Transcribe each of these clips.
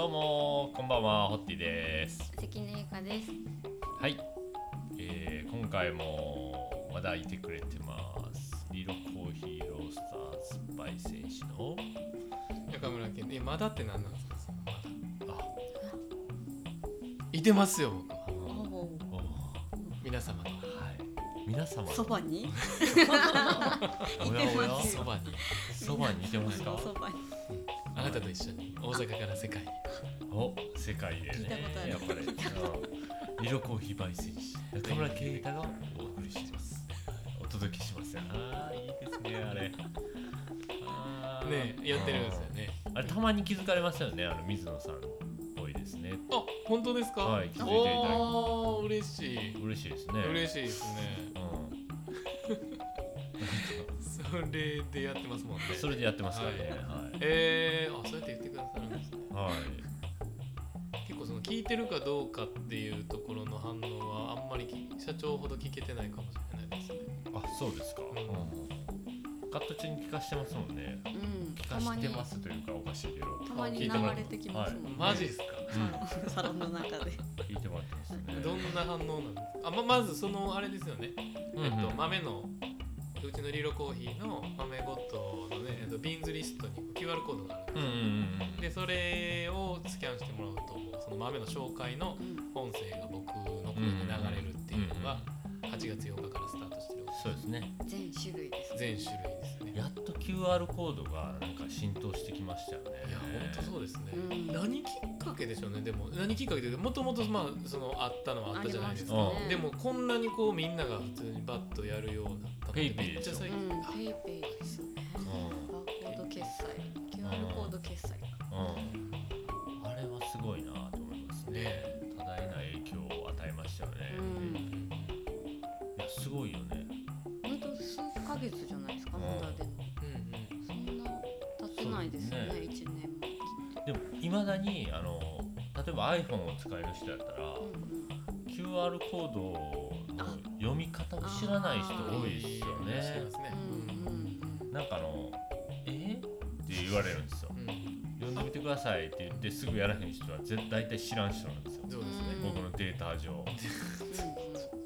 どうもこんばんはホッティです。関根ゆかです。はい、えー、今回もまだいてくれてます。リロコーヒーロースターズバイ選手の。中村健えまだって何なんですか？まだ。あ。いてますよ僕は。皆様のはい。皆様そばに？そばに。そばに。いてますか？そばに。あなたと一緒に大阪から世界に。お世界でね。聞いたことある。やっぱり。うんリロコーヒーバイ選手中村圭太がお送りします。お届けします。よあーいいですねあれ。あー。ね。やってるんですよね。あれたまに気づかれますよねあの水野さんっぽいですね。あ本当ですか？はい気づいていただいて。嬉しい。嬉しいですね。嬉しいですねそれでやってますもんね。うん、それでやってますからね。はい、えー、あそうやって言ってくださるんですね。はい、結構その聞いてるかどうかっていうところの反応はあんまりき社長ほど聞けてないかもしれないですね。あそうですか、ん。カット中に聞かしてますもんね。うん。聞かしてますというかおかしいけど。たまに流聞いてもられてきますもんね。マジですか？うん。サロンの中で。聞いてもらってますね。どんな反応なんですか？あままずそのあれですよね、うんうん。えっと、豆のうちのリロコーヒーの豆ごとのね、えっと、ビーンズリストに QR コードがあるんうんうんうんうんでそれをスキャンしてもらうとその豆の紹介のうん。音声が僕の声で流れるっていうのが8月8日からスタートしてる。そうですね。全種類です。全種類ですね。やっと QR コードがなんか浸透してきましたよね。いや本当そうですね、うん。何きっかけでしょうね。でも何きっかけでもともとまあそのあったのはあったじゃないですか、ね。でもこんなにこうみんなが普通にバッとやるようになったペイペイでしょ。めっちゃ最うん。近、ペイペイですよね。うバーコード決済。QR コード決済。ん、うん、あれはすごいなと思いますね。ね多大な影響を与えましたよね、うんすごいよね本当数ヶ月じゃないですか。まだでも。うんそんな経ってないですよそうね。一年もでもいまだにあの例えば iPhone を使える人やったら、と。うんうん。QR コードの読み方を知らない人多いですよねうんうんうん。なんかあの「え？って言われるんですようんうん読んでみてくださいって言ってすぐやらへん人は絶対大体知らん人なんですよそうですね僕のデータ上うん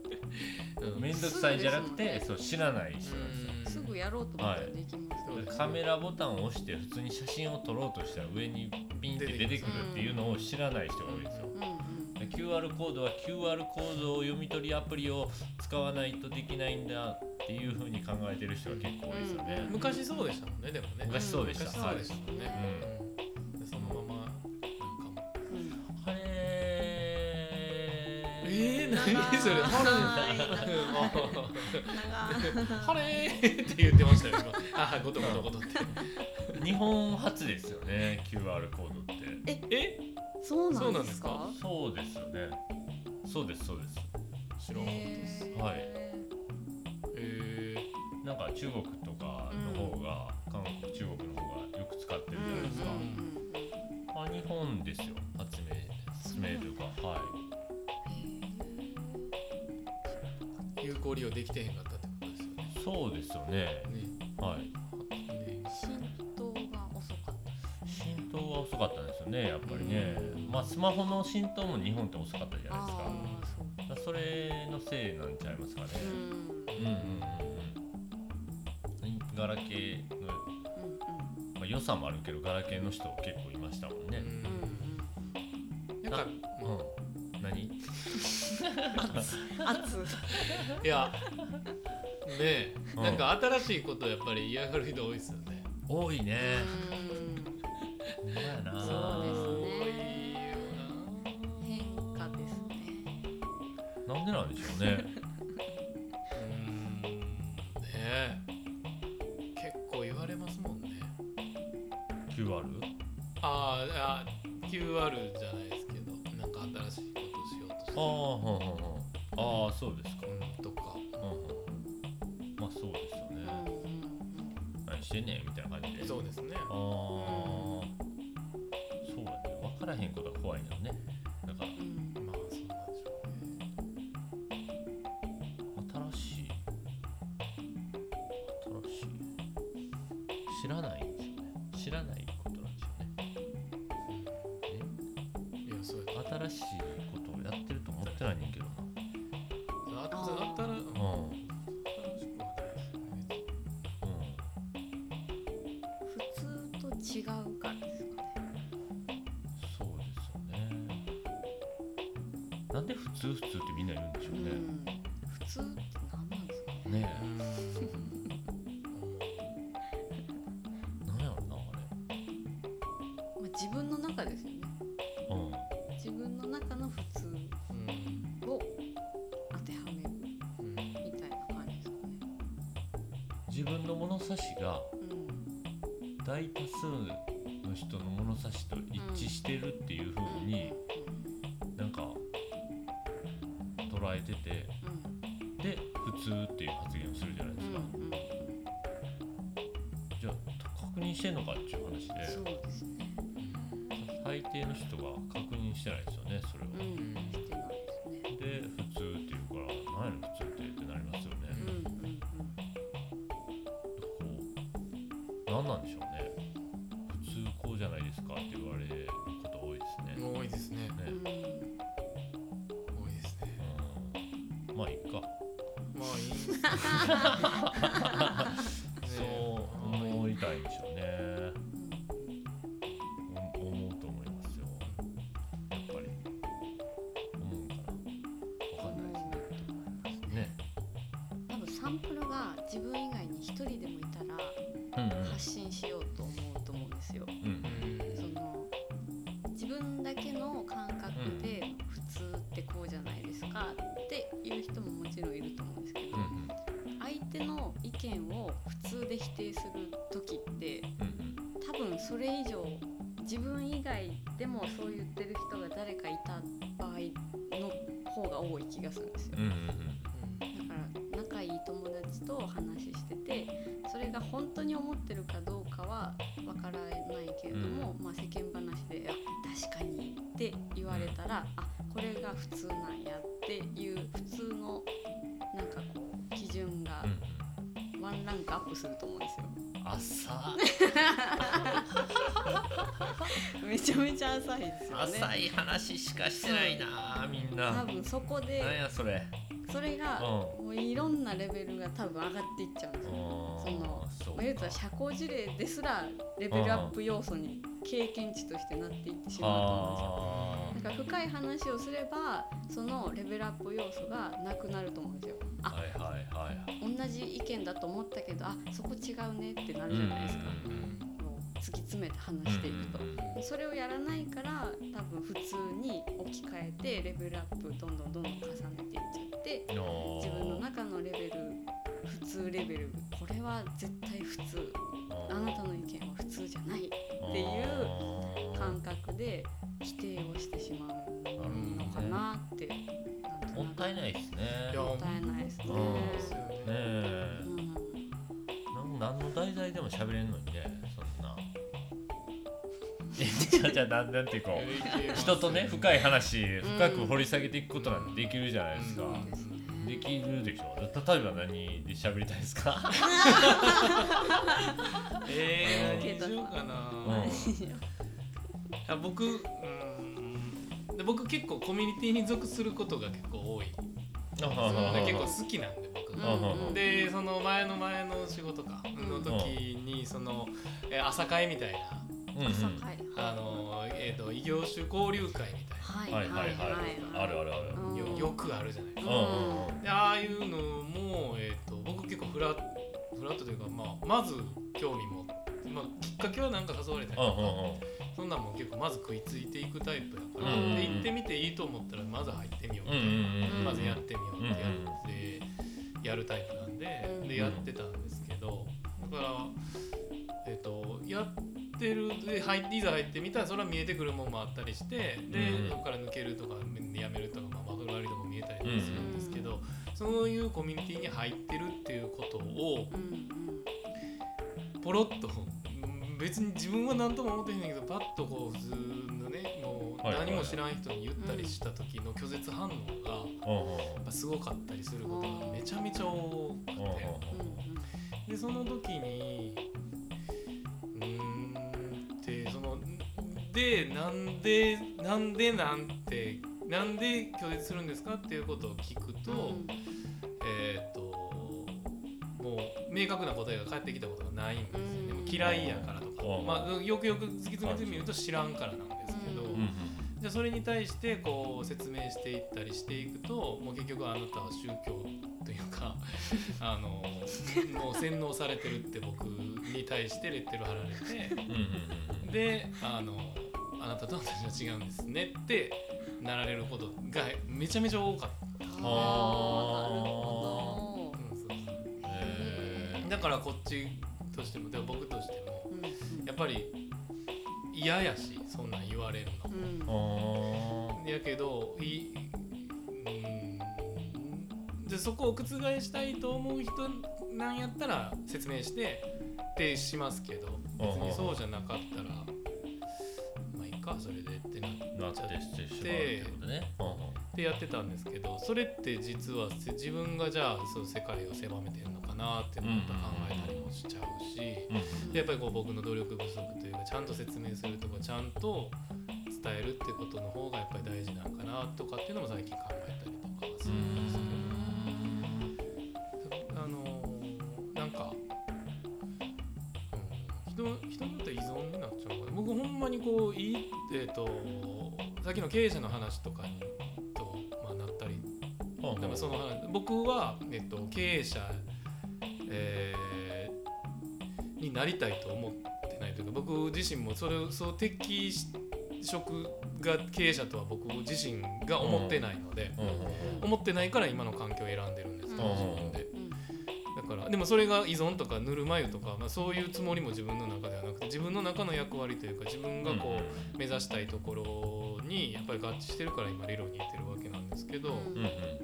面倒くさいじゃなくてそう知らない人なんですようん。すぐやろうと思ったらできますね。そうですカメラボタンを押して普通に写真を撮ろうとしたら上にピンって出てくるっていうのを知らない人が多いですようんうん。で QR コードは QR コードを読み取りアプリを使わないとできないんだっていうふうに考えてる人が結構多いですよね。昔そうでしたもんねでもね昔そうでした昔そうでしたもんね、はいうんでそのままえー、何それ？ハレーって言ってましたよ今あごとごとごとって日本初ですよね QR コードって。えそうなんですか。そうですよね。そうですそうです。知らなかったですはい。えなんか中国とかの方が、韓国中国の方がよく使ってるじゃない。ですか。うんうんあ日本ですよ発明発明とい。うかはい。利用できてへんかったってことですよね。そうですよね。はい。浸透が遅かった。浸透が遅かったんですよねやっぱりね、まあスマホの浸透も日本って遅かったじゃないですか。ああ、そう。だからそれのせいなんちゃいますかね、うん。うん、うんうんうん。ガラケーの、うんまあ、良さもあるけどガラケーの人結構いましたもんね、うんうんなんか、うん、何？圧。いやねえ、うん。なんか新しいことやっぱり嫌がる人多いですよね。多いね。うん。ほんまやな。そうです多ね。いよ変化ですね。なんでなんでしょうね。なうん。ねえ。結構言われますもんね。QR? あーあ QR じゃないああそうですか。うんとか。うまあそうですようんね、うん。何してんねんみたいな感じで。そうですね。ああ、そうだね。分からへんことが怖いんだよねなんで普通普通ってみんな言うんでしょうね、うん。してないですよねそれを、うんしてないですね。で普通っていうから何やねん普通ってってなりますよね、うんうんこう何なんでしょうね。普通こうじゃないですかって言われること多いですね、多いですね。ね。うん。うん多いですね。うん。まあいいか。まあいい ら「あこれが普通なんや」っていう普通のなんかこう基準がワンランクアップすると思うんですよ。浅 めちゃめちゃ浅いですよね。浅い話しかしてないなみんな多分そこでなんやそれそれがうんもういろんなレベルが多分上がっていっちゃうんですよ。そのまあ、言うたら社交辞令ですらレベルアップ要素に経験値としてなっていってしまうと思うんですよ。だから深い話をすればそのレベルアップ要素がなくなると思うんですよ。あはいはいはい。同じ意見だと思ったけどあそこ違うねってなるじゃないですか。もう突き詰めて話していると。それをやらないから多分普通に置き換えてレベルアップどんどんどんどん重ねていっちゃって自分の中のレベル普通レベルこれは絶対普通。あなたの意見は普通じゃないっていう感覚で否定をったいないですね。もったいないですね。うんですよね。ねえうん。なん何の題材でも喋れんのにねそんな。えじゃあじゃあなんなんていうか人とね深い話深く掘り下げていくことなんてできるじゃないですか、うん。そうできるでしょ例えば何で喋りたいですか？えー、ケイタさん何しようかな、うん。いや。僕うんで僕結構コミュニティに属することが結構多い。結構好きなんで僕。うんでその前の前の仕事かの時にそのえー朝会みたいな。うんうん。朝会。あのえーと異業種交流会みたいはい。はいはいはい。あるあるある。よよくあるじゃないですうか。んうん。でああいうのも、えー、と僕結構フラフラットというか、まあ、まず興味も、まあ、きっかけはなんか誘われたりとか、うんうんうんそんなんも結構まず食いついていくタイプやから、うんで行ってみていいと思ったらまず入ってみようみうんたいな、うんうん。まずやってみようってやって、やるタイプなんで,、うんでやってたんですけどだからえっ、とやってるで入いざ入ってみたらそれは見えてくるもんもあったりしてで、うんそこから抜けるとかやめるとか、まあ、分かる割とも見えたりとかするんですけど、そういうコミュニティに入ってるっていうことをうんうん。ポロッとうん別に自分は何とも思ってへんねんけどパッとこう普通のねもう何も知らん人に言ったりした時の拒絶反応がやっぱすごかったりすることがめちゃめちゃ多くて。でその時にうーんってそのでなんでなんでなんてなんで拒絶するんですかっていうことを聞くと、うん。えっ、ともう明確な答えが返ってきたことがないんですよね、嫌いやからとか、うんまあ、よくよく突き詰めてみると知らんからなんですけど、うんうんうん。じゃあそれに対してこう説明していったりしていくともう結局あなたは宗教というか あのもう洗脳されてるって僕に対してレッテル貼られてであのあなたと私は違うんですねってなられることがめちゃめちゃ多かった。だからこっちとしてもでも僕としてもっぱり嫌やしそんなん言われるの。うん。やけどいうん。でそこを覆したいと思う人なんやったら説明してってしますけど別にそうじゃなかったらかそれでってなってして。しまうってことね。うんうん。ってやってたんですけどそれって実はせ自分がじゃあその世界を狭めてるのかなってまた考えたりもしちゃうし。でやっぱりこう僕の努力不足というかちゃんと説明するとかちゃんと伝えるってことの方がやっぱり大事なんかなとかっていうのも最近考えたりとかはするんですけ人人によっては依存になっちゃうのかな僕ほんまにこういいえっ、とさっきの経営者の話とかにと、まあ、なったり。でもその話僕は、えっと、経営者、えーになりたいと思ってないというか僕自身もそれをそう適職が経営者とは僕自身が思ってないので、思ってないから今の環境を選んでるんですけど、うん。自分ででもそれが依存とかぬるま湯とか、まあ、そういうつもりも自分の中ではなくて自分の中の役割というか自分がこう、目指したいところにやっぱり合致してるから今理論に行ってるわけなんですけど、うんうん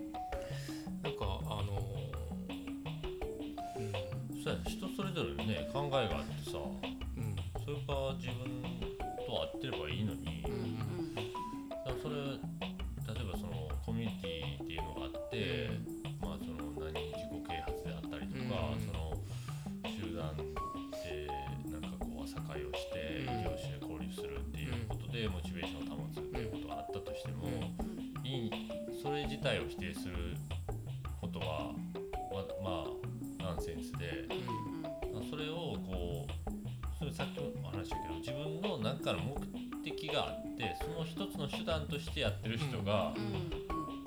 の手段としてやってる人が、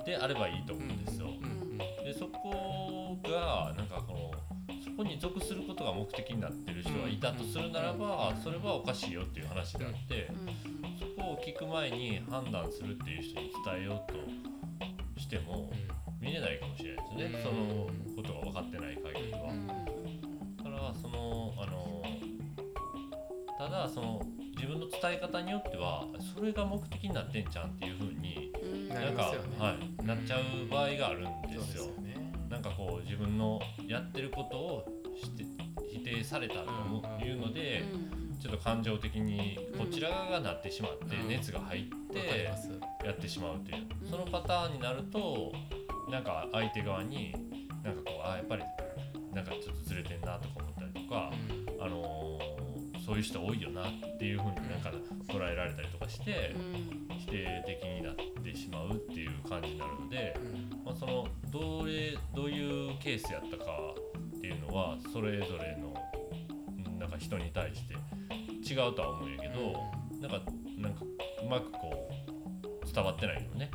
であればいいと思うん。ですよ。でそこがなん。かこのそこに属することが目的になってる人がいたとするならばそれはおかしいよっていう話であってそこを聞く前に判断するっていう人に伝えようとしても見れないかもしれないですねそのことが分かってない限りは。だからそのあのただその自分の伝え方によってはそれが目的になってんじゃんっていうふうにななんか、ね。はい、なっちゃう場合があるんでそうですすよ。よね。なんかこう自分のやってることをして否定されたと思ううんいうので、ちょっと感情的にこちら側がなってしまってうん。熱が入ってやってしまうという。うん。そのパターンになるとなんか相手側になんかこうあやっぱりなんかちょっとずれてんなとか思ったりとか、あのーそういう人多いよなっていうふうになんか捉えられたりとかして否定的になってしまうっていう感じになるので。まあ、そのどれどういうケースやったかっていうのはそれぞれのうんなんか人に対して違うとは思うんやけど、なんかなんかうまくこう伝わってないよね。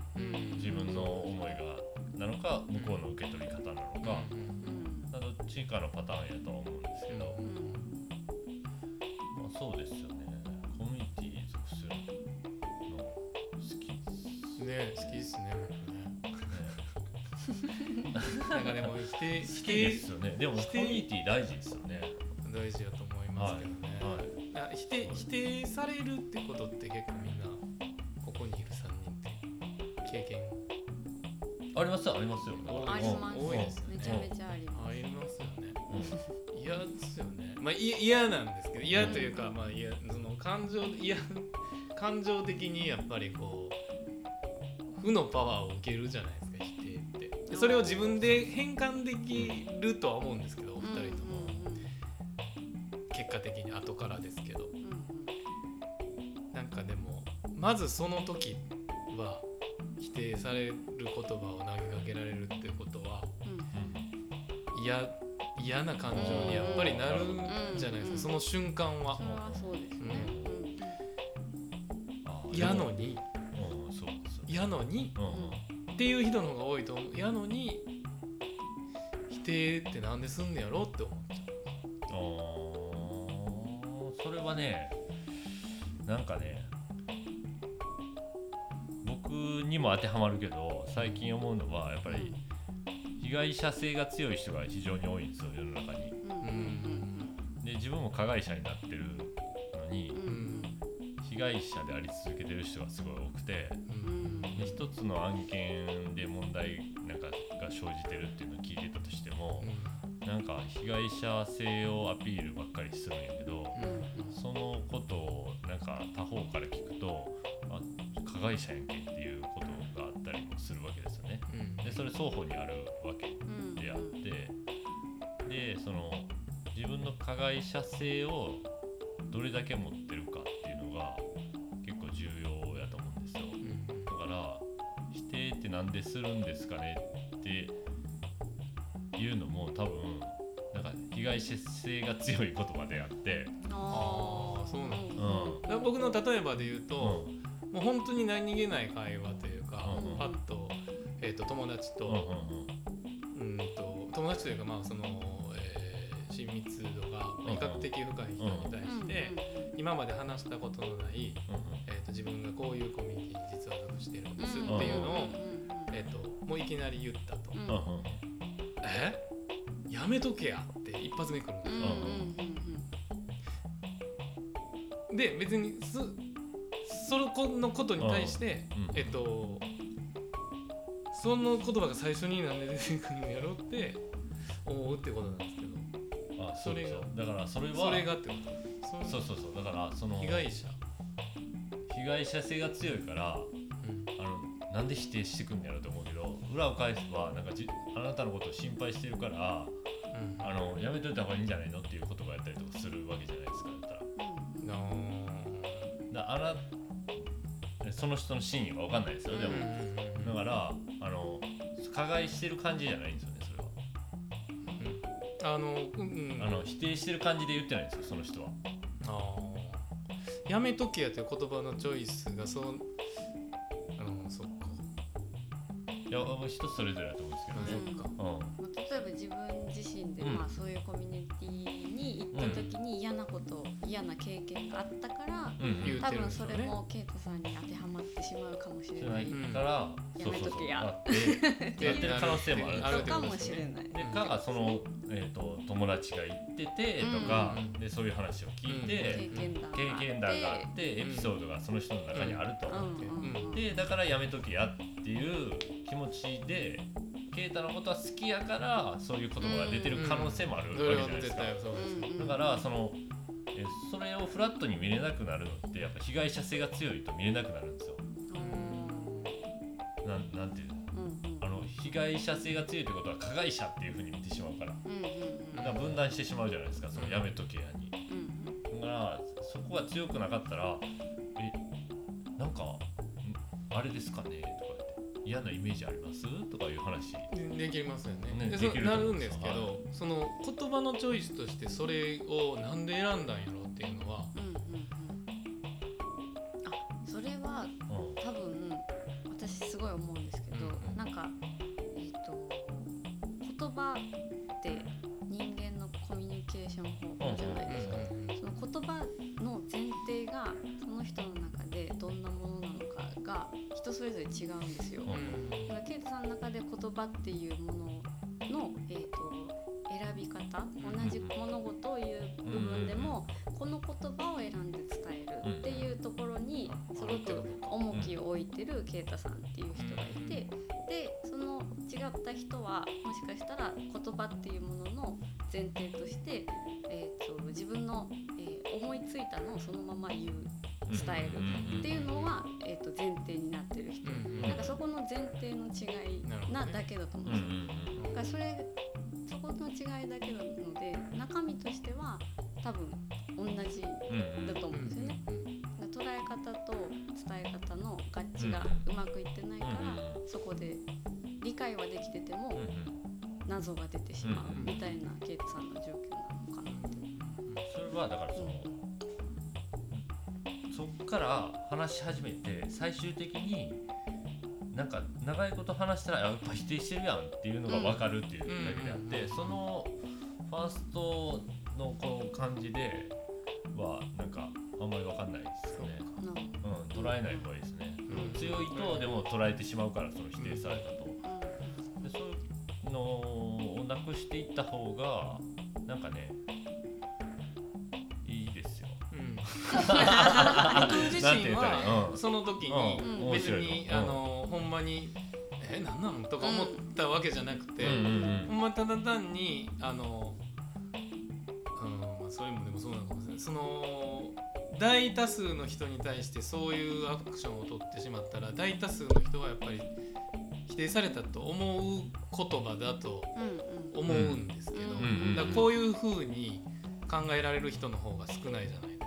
自分の思いがなのか向こうの受け取り方なのか、まあどっちかのパターンやとは思うんですけど、まあ、そうですよね。コミュニティに属するの好きです。ね好きですねね。なんかでも否定否好きで定すよね。でもコ否定ミュニティ大事ですよね。大事やと思いますけどね、はい。あ否定否定されるってことって結構みんなここにいる3人って経験。ありますよありますよ。あります。多いですよね。めちゃめちゃあります。ありますよね。うん。嫌ですよねまあい嫌なんですけど嫌というか、まあ嫌その感情嫌感情的にやっぱりこう負のパワーを受けるじゃないですか否定って。でそれを自分で変換できるとは思うんですけどお二人とも。結果的に後からですけど。なんかかでもまずその時は否定される言葉を投げかけられるってことはうん嫌嫌な感情にやっぱりなるんじゃないですか、うん。その瞬間は。そうですね。あー嫌のに。うん嫌のに。うん。うんっていう人の方が多いと思う。嫌のに。否定ってなんですんねやろって思っちゃあーそれはねなんかね僕にも当てはまるけど最近思うのはやっぱり被害者性が強い人が非常に多いんですよ世の中に。で自分も加害者になってるのに被害者であり続けてる人がすごい多くてで一つの案件で問題なんかが生じてるっていうのを聞いてたとしてもなんか被害者性をアピールばっかりするんやけどそのことをなんか他方から聞くとあ加害者やんけっていうことがあったりもするわけですでそれ双方にあるわけうんであってでその自分の加害者性をどれだけ持ってるかっていうのが結構重要やと思うんですよ。うんだから否定ってなんでするんですかねっていうのも多分なんか被害者性が強い言葉であって、ああーそうなんだ。うん。僕の例えばで言ううと、ん。もう本当に何気ない会話とと友達と,、うんうんうん。と友達というかまあその、えー親密度がうん比較的深い人に対して、今まで話したことのない、えー、と自分がこういうコミュニティに実は属してるんですっていうのを、えー、ともういきなり言ったと。え？やめとけやって一発目くるんですよ。で別にすその子のことに対して、うん。えっとその言葉が最初になんで出てくるんやろって思うってことなんですけど。あそれが。だからそれはそれがってこと。そうそうそう。だからその被害者、被害者性が強いからうん。あのなんで否定してくんやろうと思うけど裏を返せばなんかじあなたのことを心配してるからうん。あのやめといた方がいいんじゃないのっていう言葉やったりとかするわけじゃないですかだったら。あだあなその人の真意は分かんないですよでも、ーだからあの加害してる感じじゃないんですよねそれは、あのうんうん。あの否定してる感じで言ってないんですよその人は。あー。やめとけやという言葉のチョイスがそううんそっか。いや人それぞれだと思うんですけどね、そっか。うん。まあ例えば自分自身で、うん。まあ、そういうコミュニティった時に嫌なこと、嫌な経験があったから、多分それもケイトさんに当てはまってしまうかもしれな。い。いから、うんそうそうそうやめとけやあってやってる可能性もある。かもしれない。でかその、えー、と友達が行っててとか、うんでそういう話を聞い経て、験談があって。経験談があってエピソードがその人の中にあると、うんうんうん。でだからやめとけやっていう気持ちで啓太のことは好きやからそういう言葉が出てる可能性もあるわけじゃないですか、だからそのえそれをフラットに見れなくなるのってやっぱ被害者性が強いと見れなくなるんですよ。なんなんていうの？うんうん。あの被害者性が強いってことは加害者っていうふうに見てしまうから。うんうんうん。だから分断してしまうじゃないですかそのやめとけやに。だからそこが強くなかったらえなんかんあれですかねとか嫌なイメージあります？とかいう話。できますよね。ねでなるんですけど、その言葉のチョイスとしてそれをなんで選んだんやろうっていうのはうんうんうん。あそれはうん。多分私すごい思うんですけど、うんうん。なんかえっ、と言葉人それぞれ違うんですよ。うん。だからケイトさんの中で言葉っていうものの、えー、と選び方同じ物事を言う部分でも、この言葉を選んで伝えるっていうところにすごく重きを置いてるケイタさんっていう人がいて、でその違った人はもしかしたら言葉っていうものの前提として、えー、と自分の、えー思いついたのをそのまま言う伝えるっていうのは、えー、と前提になってる人。なんかそこの前提の違いなだけだと思うんうんですよ。うんだからそれそこの違いだけなので中身としては多分同じだと思うんですよね。捉え方方と伝え方の合致がうまくいってないから、そこで理解はできてても謎が出てしまううんみたいなケイトさんの状況なのかなって。それはだからその、そっから話し始めて最終的になんか長いこと話したらやっぱ否定してるやんっていうのが分かるっていうだけであって、うんそのファーストのこの感じではなんかあんまり分かんないですよね。な。うん、捉えない方がいいですね、うん。強いとでも捉えてしまうからその否定されたと、でそういうのをなくしていった方がなんかね僕自身はその時にうん。別にあのほんまにえなんなん？とか思ったわけじゃなくてほんまただ単にあのそれもでもそうなのかもしれない。その大多数の人に対してそういうアクションを取ってしまったら大多数の人はやっぱり否定されたと思う言葉だと思うんですけど、うんうんだからこういうふうに考えられる人の方が少ないじゃない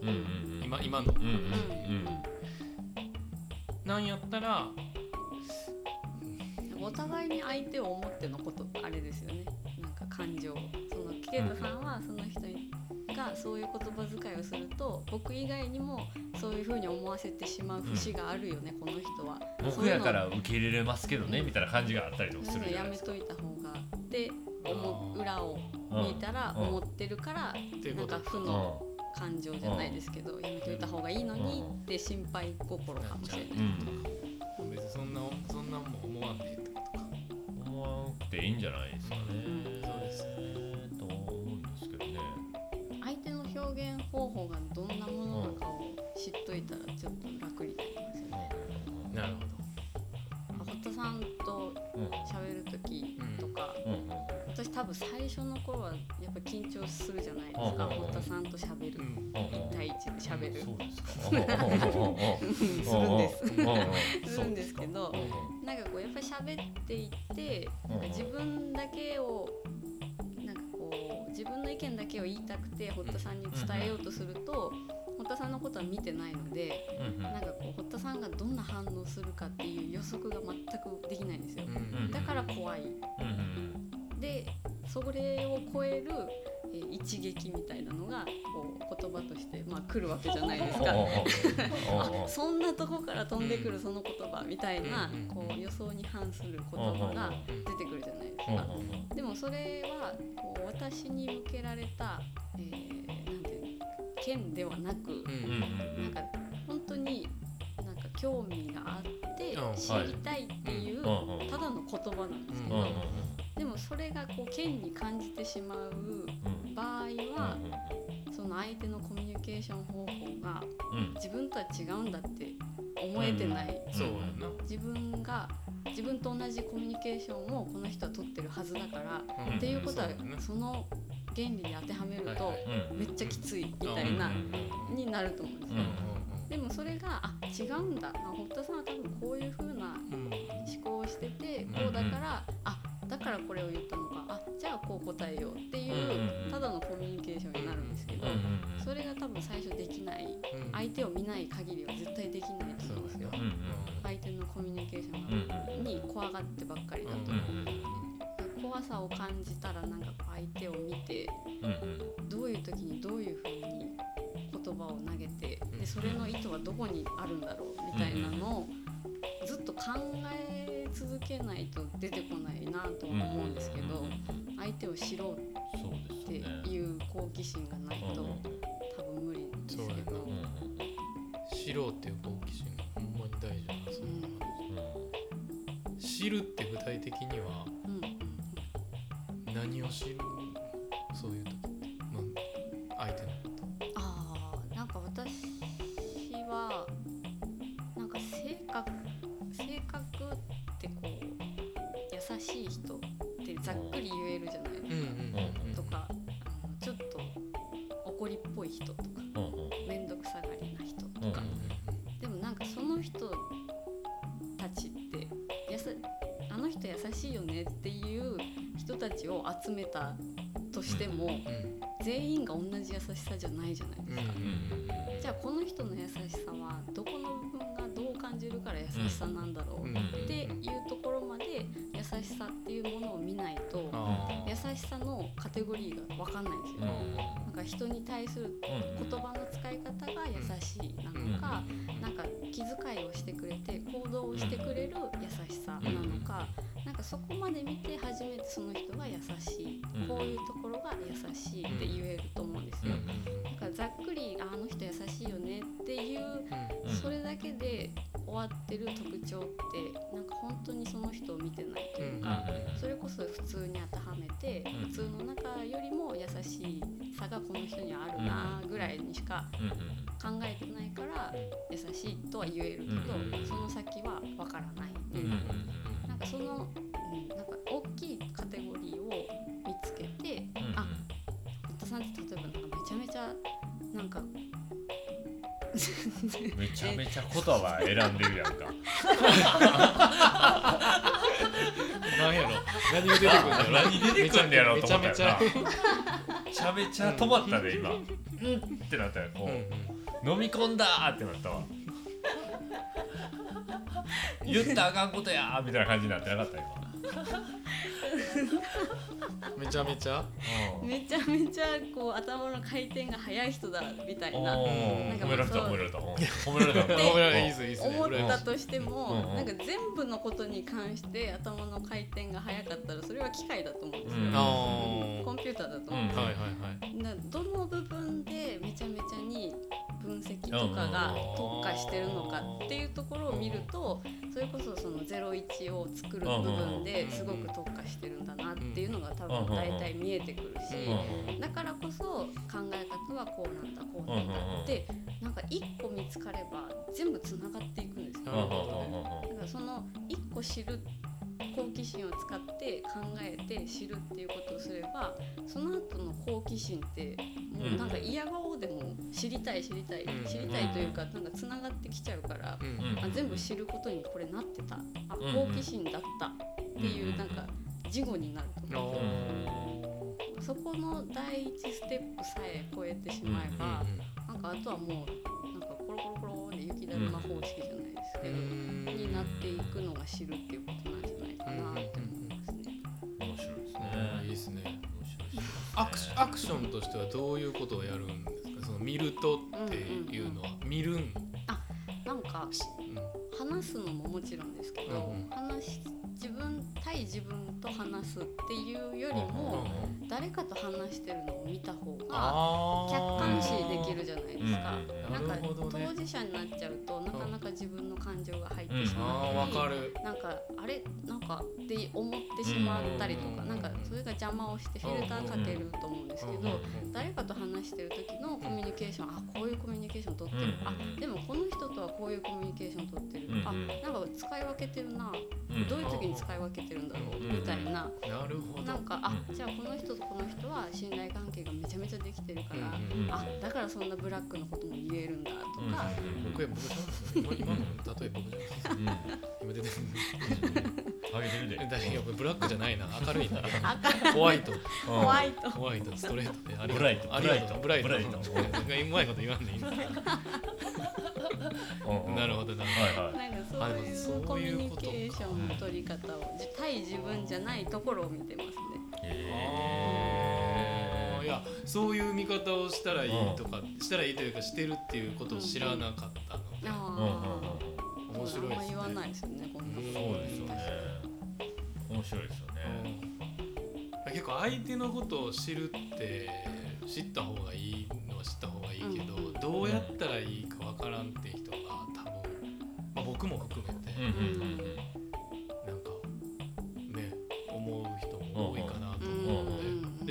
ですかうんうんうん。うん今今の。うんうんなんやったらお互いに相手を思ってのことあれですよね。なんか感情。そのケイトさんはその人にがそういう言葉遣いをすると僕以外にもそういうふうに思わせてしまう節があるよね、この人は。僕やから受け入れれますけどねみたいな感じがあったりとかするじゃないですか。といた方がって裏を見たらうん。思ってるからうこと。なんか負の感情じゃないですけどやめといた方がいいのにって心配心かもしれない。うん別にそんなそんなんも思わんでいいってことか。思わなくていいんじゃないですかね、多分最初の頃はやっぱ緊張するじゃないですか、うん堀田さんと喋る、うん。1対1で喋る、そうですかうん。するんです。するんですけどうんなんかこうやっぱり喋っていってなんか自分だけをなんかこう自分の意見だけを言いたくて堀田さんに伝えようとすると堀田さんのことは見てないのでうんうん。なんかこう堀田さんがどんな反応するかっていう予測が全くできないんですよ。うんだから怖い。うんうんでそれを超える、えー一撃みたいなのがこう言葉として、まあ、来るわけじゃないですか。あそんなとこから飛んでくるその言葉みたいな、うんこう予想に反する言葉が出てくるじゃないですか。でもそれはこう私に向けられた、えーなんていうの剣ではなく、うんなんか本当になんか興味があってうん。知りたいっていうただの言葉なんですけど、それがこう剣に感じてしまう場合は、その相手のコミュニケーション方法が自分とは違うんだって思えてない、そうやな。自分が自分と同じコミュニケーションをこの人は取ってるはずだから、うんっていうことはその原理に当てはめると、めっちゃきついみたいな、になると思うんですよ。でもそれがあ違うんだ、まあ、堀田さんは多分こういう風なうん。思考をしててうんこうだから、あだからこれを言ったのかあじゃあこう答えようっていううんただのコミュニケーションになるんですけど、それが多分最初できないうん。相手を見ない限りは絶対できないと思うんですよ。相手のコミュニケーションに怖がってばっかりだと思う、怖さを感じたらなんかこう相手を見てどういう時にどういうふうに言葉を投げてでそれの意図はどこにあるんだろうみたいなのをずっと考え続けないと出てこないなとは思うんですけど相手を知ろうっていう好奇心がないと多分無理なんですけど。知ろうっていう好奇心がほんまに大事なそううん。知るって具体的には何を知る優しい人ってざっくり言えるじゃない。ですか。うんとかあのちょっと怒りっぽい人とか面倒くさがりな人とか、でもなんかその人たちってやさあの人優しいよねっていう人たちを集めたとしてもうん全員が同じ優しさじゃないじゃないうんですか。うん。じゃあこの人の優しさはどこの部分がどう感じるから優しさなんだろううんっていうところまで優しさっていうものを見ないとあ優しさのカテゴリーが分かんないんですうん。よ。なんか人に対するうん。言葉の使い方が優しいなのか、なんか気遣いをしてくれて行動をしてくれる優しさなのか、なんかそこまで見て初めてその人が優しい、うん。こういうところが優しいって言えると思うんですよ。なんかざっくりああの人優しいよねっていううん。それだけで終わってる特徴ってなんか本当にその人を見てないというか、それこそ普通に当てはめてうん。普通の中よりも優しいさがこの人にはあるなぐらいにしかうん考えてないから優しいとは言えるけうんどその先はわからないってうんいうなんかその、うん、なんか大きいカテゴリーを見つけてうん。あ堀田さんって例えばなんかめちゃめちゃなんかめちゃめちゃ言葉選んでるやんか。なんやろ。何が出てくるんだろう何出てくんねやろうと思ったよな。めちゃめめちゃ止まったで今。うんってなったよ。う飲み込んだーってなったわ。言ったらあかんことやーみたいな感じになってなかった今 めちゃめちゃ？うん。めちゃめちゃこう頭の回転が速い人だみたいな。おなんかー褒められた褒められた。うん褒められた。で褒められいいですいいですね思ったとしても、うん。なんか全部のことに関して頭の回転が速かったらそれは機械だと思うんですよ、うん。あコンピューターだと思うんうん。はいはいはい。だどの部分でめちゃめちゃに分析とかが特化してるのかっていうところを見るとそれこそその01を作る部分ですごく特化してるんだなっていうのが多分大体見えてくるしうんだからこそ考え方はこうなんだこうなんだってなんか1個見つかれば全部つながっていくんですよ。だからその1個知る好奇心を使って考えて知るっていうことをすればその後の好奇心ってもうなんか嫌顔でも知りたい知りたいうん。知りたいというかなんかつながってきちゃうからあ全部知ることにこれなってた。あうん。好奇心だったっていうなんか事後になると思う。そこの第一ステップさえ超えてしまえばなんかあとはもうなん。かコロコロコロで雪だるま方式じゃないですけど。になっていくのが知るっていうことなん。じゃないかなって思いますね。面白いですあーいいねですね。面白いねアクシアクションとしてはどういうことをやるんですか？その見るとっていうのは。見るん。なんか話すのももちろんですけど、うんうん。話し自分対自分と話すっていうよりも、誰かと話してるのを見た方があ客観視できるじゃないですか。うんなんかなるほどね。当事者になっちゃうとなかなか自分の感情が入ってしあまったり、かる。なんかあれ？なんかって思ってしまったりとか、うんなんかそれが邪魔をしてフィルターかけると思うんですけど、誰かと話してる時のコミュニケーション、あこういうコミュニケーション取ってる、うんあでもこの人とはこういうコミュニケーション取ってる、うんあなんか使い分けてるな、うんどういう時に使い分けてるんだろう、うんみたいな。なるほど。なんかあうん。じゃあこの人とこの人は信頼関係がめちゃめちゃできてるから、うんうんあだからそんなブラックのことも言えるんだとか、僕や僕じゃん今今の例え僕じゃんうん今出てるあげてるブラックじゃないな明るい。な赤ホワイトホワイトホワイトストレートでありブライト。ありがとうブブライト。ライト。ブライト。うまいこと言わんでいいんだ。なるほどなるはいはい。なんかそういうコミュニケーションの取り方をじ対自分じゃないところを見てますね。へやそういう見方をしたらいいとか、したらいいというかしてるっていうことを知らなかったの。で、うんうんうんあ、面白いですねあんま言わないですよね。こんなそうですよね。面白いですよね。うん。結構相手のことを知るって知った方がいいのは知った方がいいけど、うん。どうやったらいいかわからんって人が多分、まあ、僕も含めて、うん。うん。うん。なん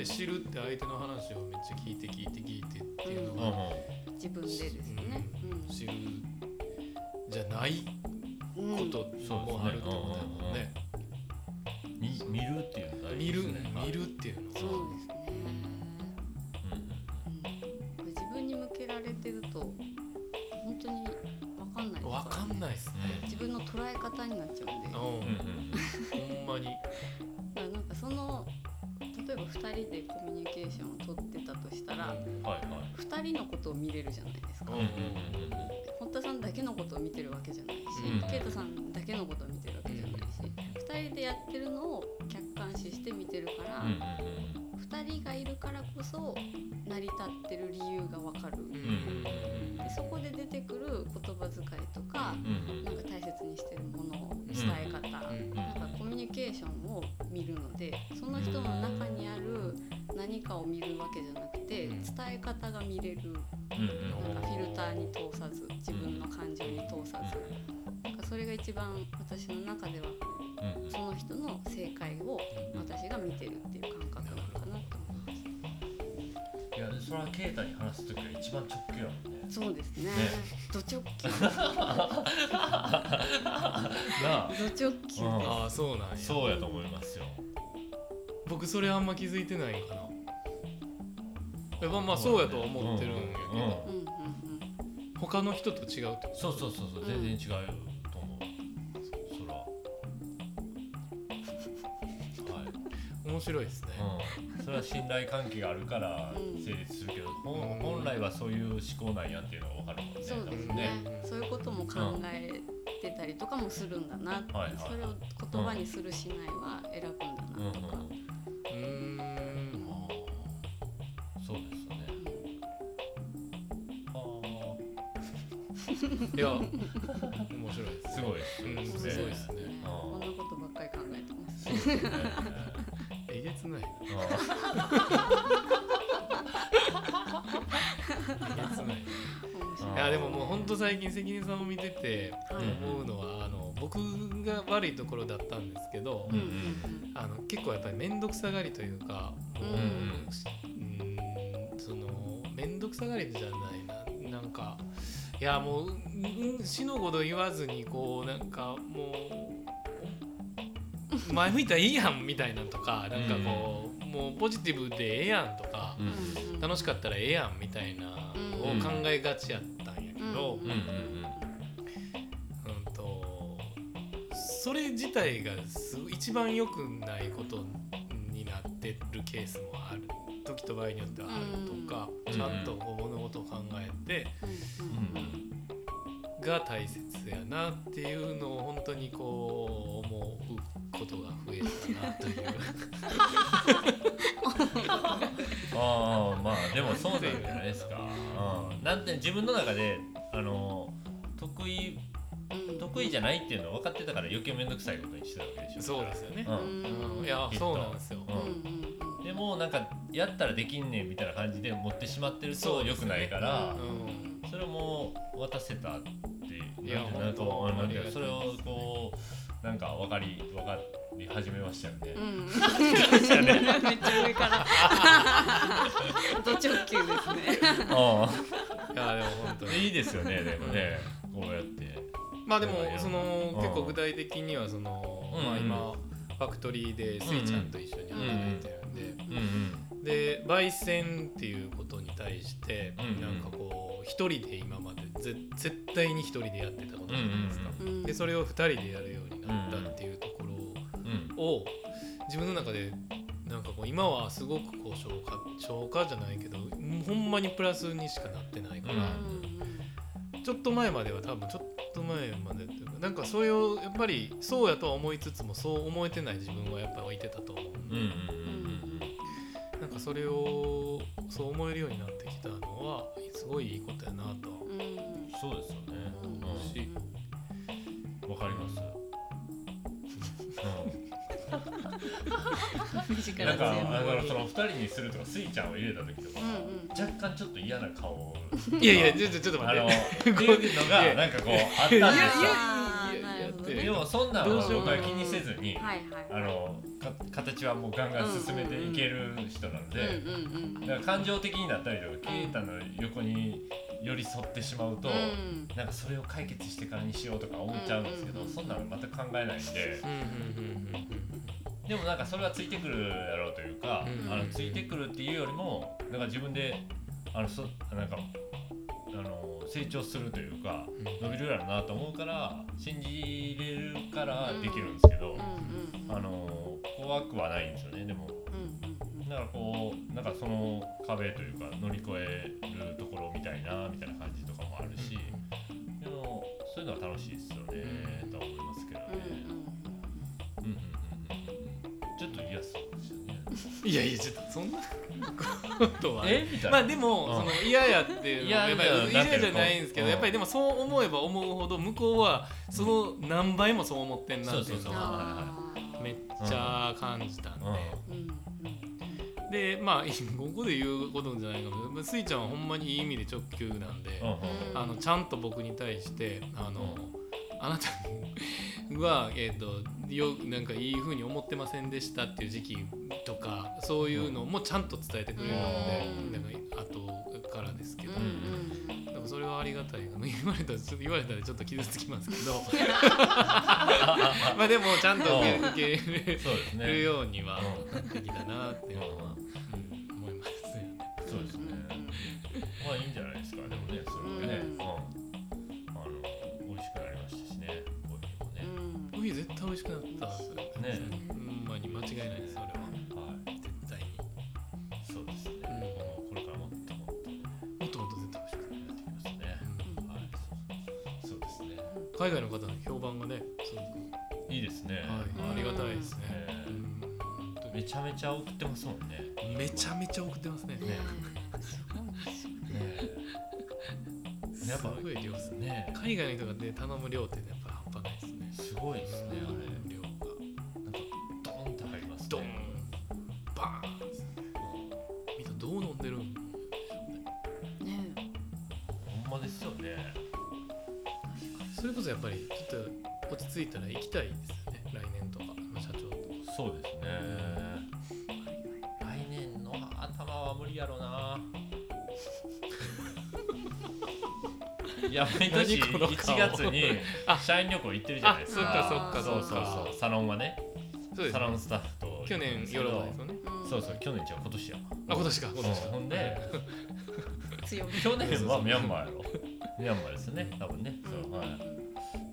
って知るって相手の話をめっちゃ聞いて聞いて聞いてっていうのが、自分でですね、うん知るじゃないこともあると思うんだよね。見るっていうのは。見る見るっていうのはそうですね。うん自分に向けられてると本当に分かんないわかんないですね。自分の捉え方になっちゃうんで。うんほんまに。2人でコミュニケーションを取ってたとしたら、はいはい、2人のことを見れるじゃないですか、うんうんうんうん、堀田さんだけのことを見てるわけじゃないし圭太、うん、さんだけのことを見てるわけじゃないし2人でやってるのを客観視して見てるから、うんうんうん、2人がいるからこそ成り立ってる理由がわかる、うんうん、でそこで出てくる言葉遣いとか、うんうん、なんか大切にしてるものを伝え方、うんうん。ニケーションを見るのでその人の中にある何かを見るわけじゃなくてうん。伝え方が見れる。うんなんかフィルターに通さず自分の感情に通さず。なんかそれが一番私の中ではその人の正解を私が見てるっていう感覚なそれは啓太に話す時が一番直球やもんね。そうですね。ね。ド直球。なあ。ド直球です。うん。ああそうなんや。そうやと思いますよ。僕それあんま気づいてないんかな。えまあまあそうやとは思ってるんやけど、うんうんうん。他の人と違うってこと？そうそうそうそう全然違うと面白いですね、うん、それは信頼関係があるからうん。成立するけど、うん本来はそういう思考なんやっていうのが分かるもんねそうです多分ね。そういうことも考えてたりとかもするんだなって、はいはいそれを言葉にするしないは選ぶんだうん。うん。なとか。うーん。そうですよねあいや面白いであすごいですごいですねこん。なことばっかり考えてます。ないえげつないいいやでももう本当最近関根さんを見ててはい思うのはあの僕が悪いところだったんですけどうんあの結構やっぱり面倒くさがりというかもううんその面倒くさがりじゃないな。なんかいやもううん死のごと言わずにこうなんかもう前向いたらいいやんみたいなんとかなんかこうもうポジティブでええやんとか楽しかったらええやんみたいなのを考えがちやったんやけど、うん。とそれ自体がす一番良くないことになってるケースもある。時と場合によってはあるとか、うん。ちゃんと物事を考えてうんが大切やなっていうのを本当にこう思うことが増えたなという。ああまあでもそうなんじゃないですか、うん、なんて自分の中であの得意うん。得意じゃないっていうのは分かってたから余計面倒くさいことにしてたわけでしょ。そうですよね、うん。うん。いやそうなんですよ、ううんんうん。でもなんかやったらできんねんみたいな感じで持ってしまってると良くないから。うんそれをもう渡せたっていやなんてなんか本当なんかそれをこうなんか分かり分かり始めましたよねう。ん。うん めっちゃ上から。ド直球ですねあ。いやでも本当あに。いいですよねでもね。こうやって。まあでもそのうん。結構具体的にはその、うんまあ、今ファクトリーでスイちゃんと一緒に働いてるんで、うんうん。で焙煎っていうことに対して、うんうん。なんかこう一人で今までぜ絶対に一人でやってたことじゃないですか、うんうんでそれを二人でやるようになったっていうとこうん。ろを自分の中でなんかこう今はすごくこう消化消化じゃないけどほんまにプラスにしかなってないから、ちょっと前までは多分ちょっと前までっていうかなんかそれをやっぱりそうやとは思いつつもそう思えてない自分はやっぱいてたと思うんで、うんうんかそれをそう思えるようになってきたのはすごいいいことやなと。はうん。うんそうですよね。うん。うしん。わかります。うん、なんか強いあのその二人にするとかスイちゃんを入れた時とか、うん若干ちょっと嫌な顔を。いやいやちょちょちょっとあの待って っていうのがなんかこうあったんですよ。でもそんなんはどうしよう僕は気にせずに、はいあはいのか形はもうガンガン進めていける人なので、うんうんうんだから感情的になったりとかケイタの横に寄り添ってしまうと、うんなんかそれを解決してからにしようとか思っちゃうんですけど、うんそんなの全く考えないんででもなんかそれはついてくるやろうというか、うん。あのついてくるっていうよりもなんか自分であのそなんかあの成長するというかうん。伸びるやろうなと思うから信じれるからできるんですけど、うんうん。うんあの怖くはないんですよね。でもうんうんうん。だからこうなんかその壁というか乗り越えるところみたいなみたいな感じとかもあるし、でもそういうのは楽しいですよね、とは思いますけどね、そうですよね。いやいやちょっとそんなことはえ？みたいな。まあでも、うん。その嫌やっていうのはやっぱり嫌じゃないんですけど、うん。やっぱりでもそう思えば思うほど向こうはその何倍もそう思ってんなっていうのはめっちゃ感じたんで、でまあ ここで言うことじゃないかも。スイちゃんはほんまにいい意味で直球なんで、うん。うん。あのちゃんと僕に対してあの、あなたは、えー、とよなんかいい風に思ってませんでしたっていう時期とかそういうのもちゃんと伝えてくれるので、うん。なんか後からですけど、だからそれはありがたい言われたらちょっと言われたらちょっと傷つきますけど。まあでもちゃんと受け入れるようにはうなってきたなっていうのは、うん思いますよね。そうですね。まあいいんじゃないーヒー絶対美味しくなったっすよ。ねほん。まに間違いないですそれははい。絶対に。そうですね、うん。これからもっともっともっともっと絶対美味しくなってきますね、はいそうですね海外の方の評判がねすごく、いいですね、はい、ありがたいですね、ねうんめちゃめちゃ送ってますもんねにめちゃめちゃ送ってますねねねやっぱすごい量ですねね海外の人がで頼む量ってやっぱ半端ないでの顔。1月にあ。社員旅行行ってるじゃないですか。あそっかそっかそうそうそう。サロンはね。そうですね。サロンスタッフと去年ヨーロッパですよね。うん。そうそう去年じゃ今年やあ今年か今年か。うん。ほんで去年はミャンマーやろ。ミャンマーですね。多分ね。うん。そうはい。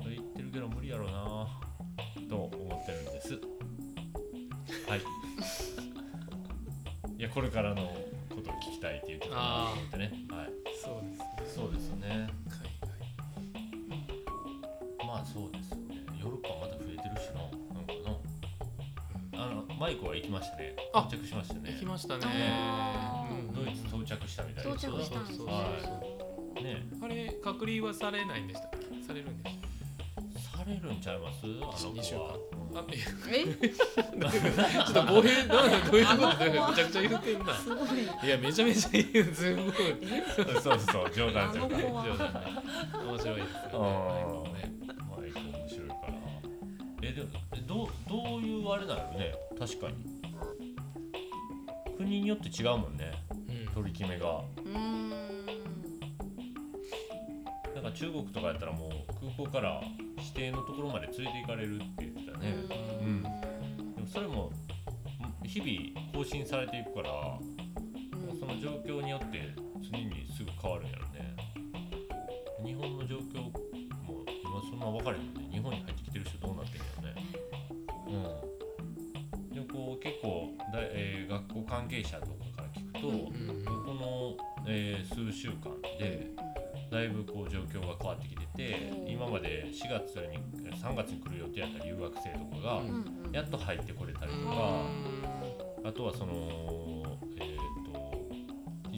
言ってるけど無理やろうな。と思ってるんです。はい。いやこれからのイクは行きましたね。あ到着しましたね。外行きましたね。うん。ドイツ到着したみたい到です。着したんですね。はい。ね。あれ隔離はされないんでしたっけ？されるんでしされるんちゃいます？あの二週間。子はたあえ？ちょっと語弊なんだどういうこと？でめちゃくちゃ言ってんな。すごい。いやめちゃめちゃ言う。すごい。うんそうそう。冗談冗談あの子は。冗談ね面白いですよねえでもえどうどういうあれなのね？確かに。国によって違うもんね。うん。取り決めが。うーん。なんか中国とかやったらもう空港から指定のところまで連れて行かれるって言ってたね。うん。でもそれもん日々更新されていくからうん。その状況によって常にすぐ変わるんやろね。日本の状況も今そんな分かれへんね。日本に入ってきてる人どうなってんやろ結構だ、えー学校関係者とかから聞くと、この、えー数週間でだいぶこう状況が変わってきててうん今まで4月に3月に来る予定やった留学生とかがやっと入ってこれたりとか、あとはそのえっ、と 1,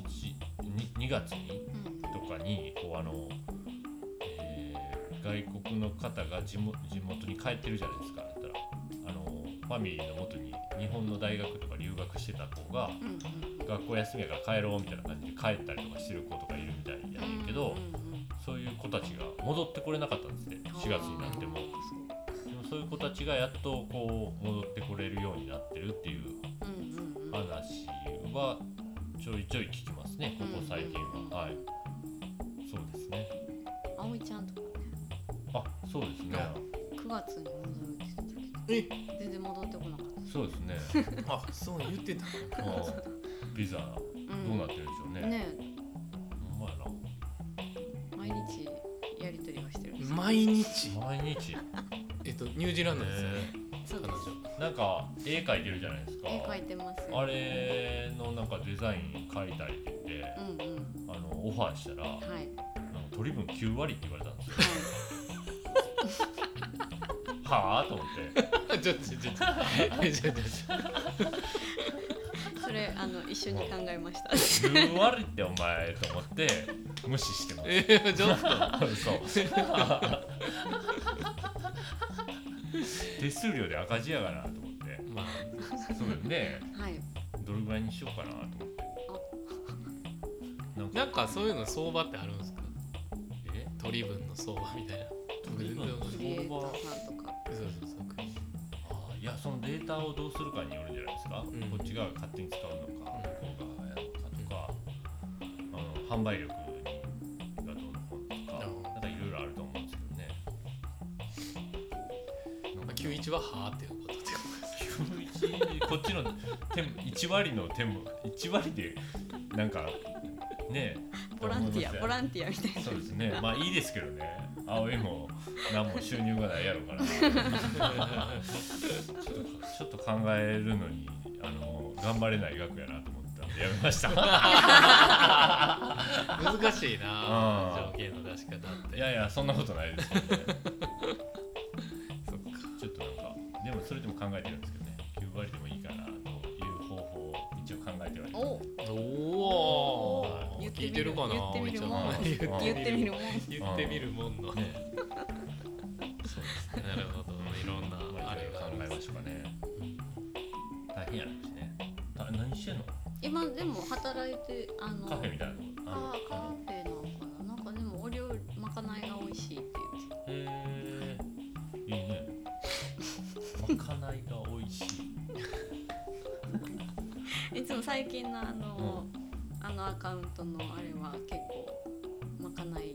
2, 月にうんとかにこうあの、えー外国の方が地元地元に帰ってるじゃないですかだったら。あのファミリーのもとに日本の大学とか留学してた子が学校休みやから帰ろうみたいな感じで帰ったりとかしてる子とかいるみたいやねんけど、そういう子たちが戻ってこれなかったんですね4月になっても。でもそういう子たちがやっとこう戻ってこれるようになってるっていう話はちょいちょい聞きますねここ最近は。はいそうですね。葵ちゃんとかねあそうですね。9月に戻るえ。全然戻ってこなかった。そうですね。あそう言ってた。あビザどうなってるんでしょうね。ね。ほんまや毎日やり取りはしてるんです毎日？な。毎日。えっとニュージーランドですよね。ね。そう彼です。女。なんか絵描いてるじゃないですか。絵描いてますよ。あれのなんかデザイン描いたりって言ってうんうん。あのオファーしたらなんかはい取り分9割って言われたんですよ。は はあ？と思ってちょっとちょっと。それあの一緒に考えました。9割ってお前と思って無視してます。えーちょっと。そう。手数料で赤字やがなと思って。まあ。そうではい。どれぐらいにしようかなと思って。なんか。そういうの相場ってあるんですか？え？取り分の相場みたいな。取り分のクリエイターさんとか。そうそうそういやそのデータをどうするかによるんじゃないですか、うん。こっちが勝手に使うのか向こうがやるのかとか、あの販売力がどうのこうのとかなんかいろいろあると思うんですけどね。なんかまあ91ははあっていうことって91こっちの手1割の手も1割でなんかね。ボランティアボランンティアみたいな。そうですね。まあいいですけどね。葵も何も収入がないやろから。ちょっとちょっと考えるのにあの頑張れない額やなと思ったんでやめました。難しいな。条件の出し方って。いやいやそんなことないです。けどねお言ってみるかな言ってみるもん。言ってみるもん。言ってみるもんの。なね。そうですね。るほど。いろんなまあ、れがあるんですえましょうかね。大変やなしね。た何してんの？今でも働いてあのカフェみたいなの？あーカのフェなのかな。なんかでもお料理まかないが美味しいって言ってへえいいね。まかないが美味しい。いつも最近のあの、あのアカウントのあれは結構まかない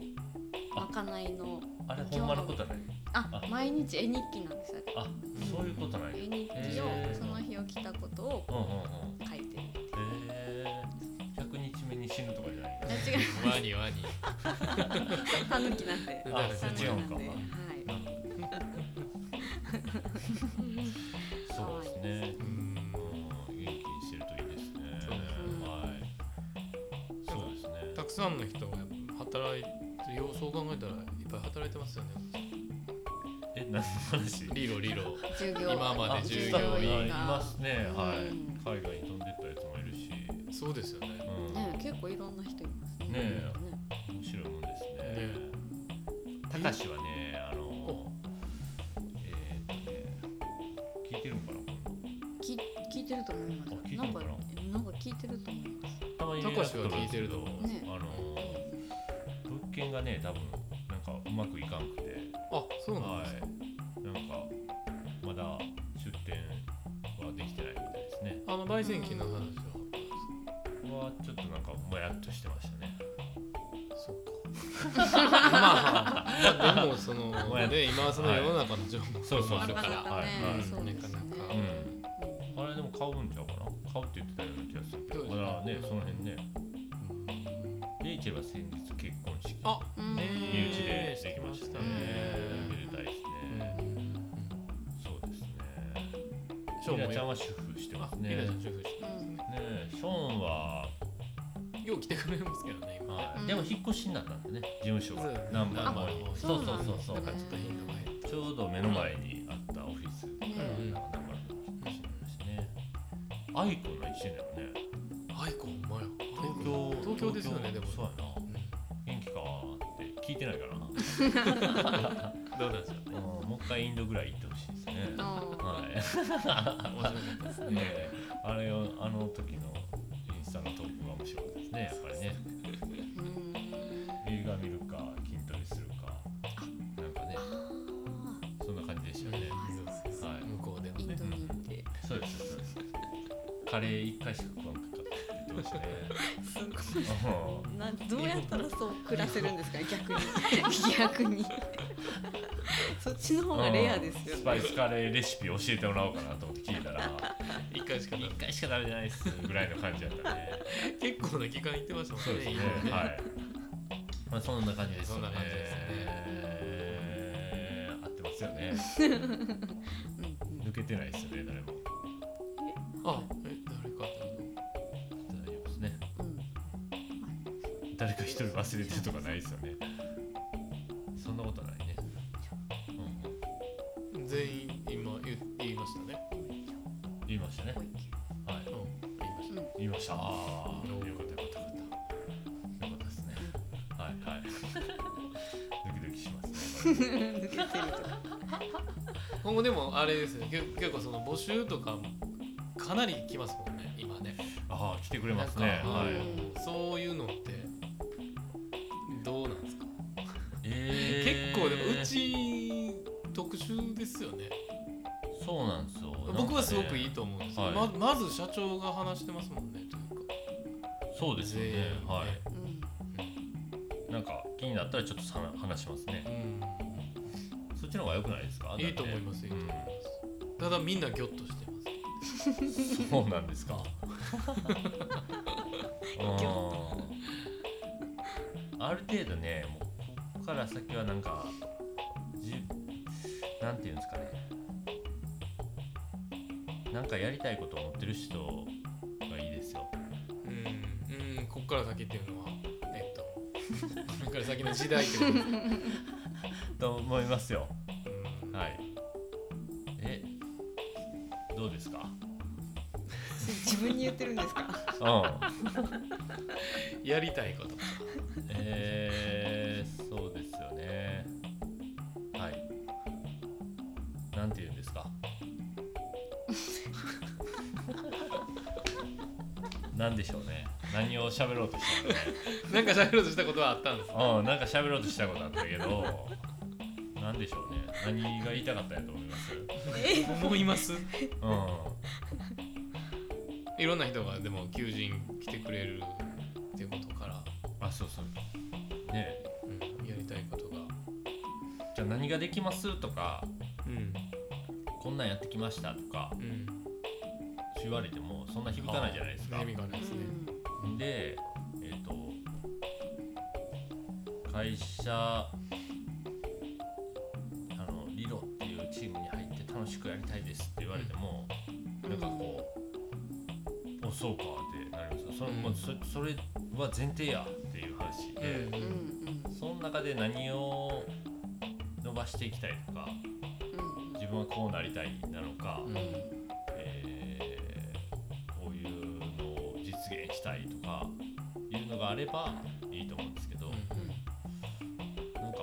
まかないのあれほんまのことはない？ああ毎日絵日記なんですよあ、そういうことない。絵日記をその日起きたことを。書いてるへえ。百日目に死ぬとかじゃない？あ違うワニワニタヌキなんであタヌキ違うんかなんではい そうですね。うんくさんの人が働いてよそう考えたらいっぱい働いてますよね。え、何の話？リロリロ今まあで従業員いますね、はい、うん。海外に飛んでったやつもいるし、そうですよね。うん。ね結構いろんな人いますね。ねえ。面白いもんですね。たかしはね、あの、えーっとね、聞いてるんかな、今聞聞いてると思います。あ聞いてなんかるかな？なんか聞いてると思います。度。たまにたかしは聞いてると思う。ね。あの、物件がね、多分なんかうまくいかんくて、あそうなんはですか、い、なんかまだ出店はできてないみたいですね。あの焙煎機の話ははちょっとなんかもやっとしてましたね。そうか。まあ、まあ、でもそのまあね今その世の中の情報そうそうそう。あるからなかなかね。はい。はい。そうですね引っ越しになったんでね事務所が。そうだね。ナンバーのあ方にそそうそうそうそうちょっと頻度が減ったちょうど目の前にあったオフィスねうんなんかりましたね。アイコンが一緒だよね。アイコン？ほんまや東京東京ですよねでも。そうやな。う元気かって聞いてないからな、ん どうなんでしょもう一回インドぐらい行ってほしいですね。あはい。面白かったですね。あれをあの時のインスタのトークが面白かったですねやっぱりねカレー一回しか食わんかったって言ってましたね。すごうん。いなどうやったらそう暮らせるんですか？ね 逆に。逆に。そっちの方がレアですよスパイねスカレーレシピ教えてもらおうかなと思って聞いたら一回しか一回しか食べてないっすぐらいの感じだったね 結構な期間行ってましたもんそうですね。今。はい。まあそんな感じです。そんな感じですね。えー合ってますよね。うんうん抜けてないですよね誰も。あ誰か一人忘れてるとかないですよね。そんなことないね、うん、の全員今言言いましたね。言いましたね。はい。うん。言いました。うん言いましたよかった。よかったよかったよかったですね。はいはい。ドキドキしますね。今後でもあれですね。け結構その募集とかもかなり来ますもんね今ね。ああ来てくれますね。はい、うんそういうのってどうなんですか、え ー結構でもうち特殊ですよね。そうなんですよ。僕はすごくいいいと思うんですよ、はい。ままず社長が話してますもんねというかそうですよね。はい。うん。なんか気になったらちょっとさ話しますね。うん。そっちの方が良くないですか？いいと思いますいいと思います、ただみんなギョッとしてます。うんそうなんですか？うんある程度ねもうここから先はなんかじなんていうんですかね。なんかやりたいことを持ってる人がいいですよ。うん、うん、こっから先っていうのはえっとこっから先の時代ってことですか、と思いますよ。うん。はい。えどうですか？自分に言ってるんですか？うん。やりたいことえー、そうですよね。はい。なんて言うんですか？なんでしょうね。何を喋ろうとしたのね？なんか喋ろうとしたことはあったんですか？うんなんか喋ろうとしたことあったけどなんでしょうね。何が言いたかったんやと思います？思います？ういろんな人がでも求人来てくれるそうそうね。うん、やりたいことが。じゃあ何ができますとかうん。こんなんやってきましたとかうん。言われてもそんな響かないじゃないですか。意味がないですね、でえっ、と会社あのリロっていうチームに入って楽しくやりたいですって言われても、なんかこう「おそうか」ってなります。よそ,、うん。そそれは前提や。っていうんうんうん。その中で何を伸ばしていきたいとかうん自分はこうなりたいなのか、うん。えーこういうのを実現したいとかいうのがあればいいと思うんですけど、なんか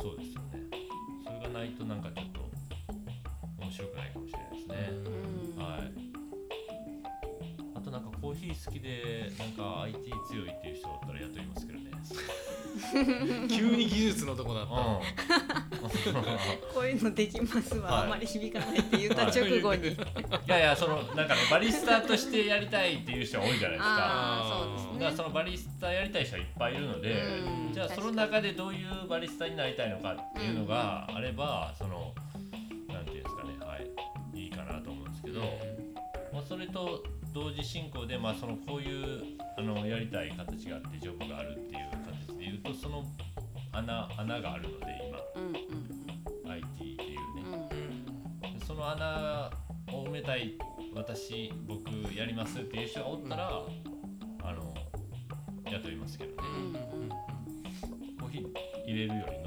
そうですよね。それがないとなんかでなんか IT 強いっていう人だったら雇いますけどね。急に技術のとこだった、こういうのできますははい。あまり響かないって言った直後に。い。やいやそのなんかねバリスタとしてやりたいっていう人が多いじゃないですか。ああそうですね。だからそのバリスタやりたい人はいっぱいいるので、うん。じゃあその中でどういうバリスタになりたいのかっていうのがあれば、そのなんていうんですかねはいいいかなと思うんですけど、まあ、それと同時進行で、まあ、そのこういうあのやりたい形があってジョブがあるっていう形でいうとその穴穴があるのでうんうん今 IT っていうね、うんその穴を埋めたい私僕やりますっていう人がおったら、あの雇いますけどね、うんコーヒー入れるより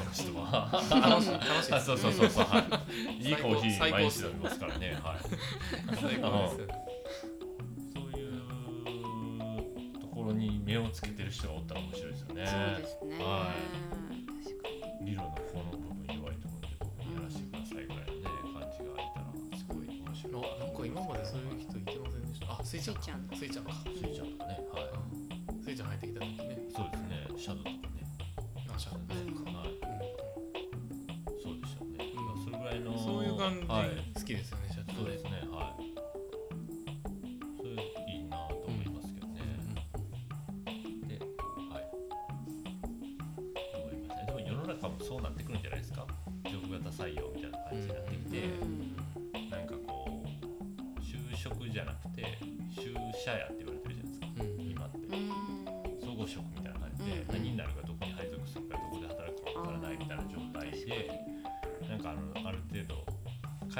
その人は。楽しい楽しいあそうそうそうそう、はい、いいコーヒー毎日飲みますからね。はい。最高ですそういうところに目をつけてる人がおったら面白いですよね。そうですね。は確かに。理論のこの部分弱いと思うんで僕にやらせてくださいぐらいのね感じがいたらすごい面白い。あなんか今までそういう人いてませんでした？あスイちゃん。か。スイちゃんか。スイちゃんとかねはい。うん。スイちゃん入ってきた時ね。そうですね。シャドウとかね。あシャドウね。う感じはい。好きですよね。社長そうですね。はいそれいいなと思いますけどね、ではい思いますね。でも世の中もそうなってくるんじゃないですかジョブ型採用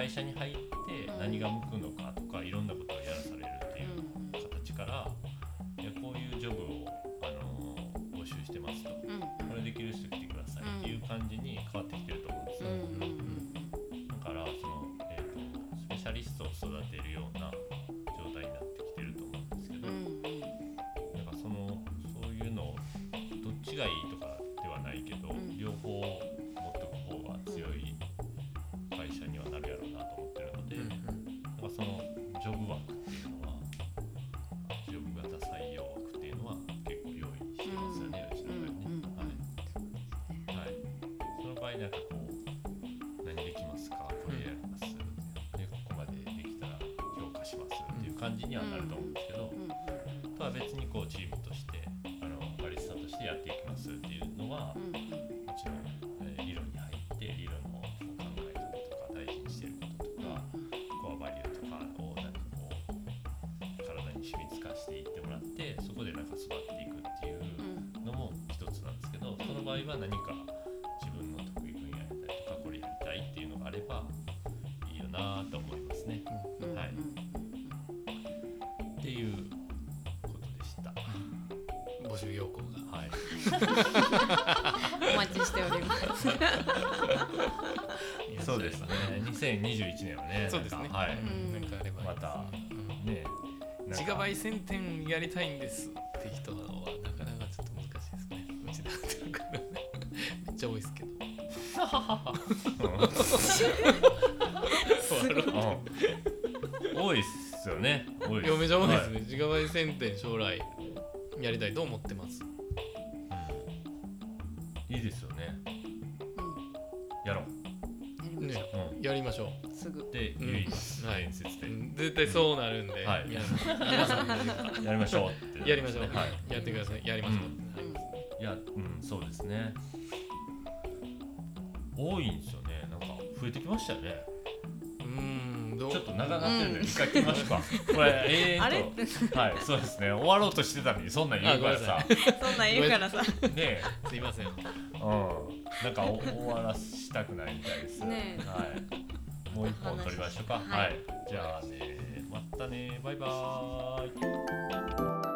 会社に入って何が向く感じにはなると思うんですけど、うんとは別にこうチームとしてあのバリスタとしてやっていきますっていうのは、もちろん、えー理論に入って理論の考え方とか大事にしてることとか、コアバリューとかをなんかこう体に染みつかしていってもらってそこでなんか育っていくっていううんのも一つなんですけどその場合は何か自分の得意分野やったりとかこれやりたいっていうのがあればいいよなと思いますね。募集要項がはい。お待ちしております。そうですね。2021年はね。そうですねなんかはい。うんなんかあればまたうんね。自ガバイ1000点やりたいんですって人はなかなかちょっと難しいですねうちだってるからめっちゃ多いですけどうん 多いっすよね。多いいやめちゃ多いですはね、自ガバイ1000点将来やりたいと思ってますいいいですよね。やろう。うんやりましょうん。やりましょう。すぐ。で、うん言います。はい絶対そうなるんで、はい皆 やりましょうって。やりましょう、はい。やってくださいやりましょう、うんはいいや、うん、そうですね。多いんですよね。なんか増えてきましたよね。ちょっと長なってるんで、一回切りましょうか。これ、えーあれ？と。はい、そうですね。終わろうとしてたのに、そんなん言うからさ。そんなん言うからさ。ねすいませんえ、うん、なんかお終わらしたくないみたいです。ねえはい。もう一本取りましょうか。はいはい。じゃあね、またね、バイバーイ。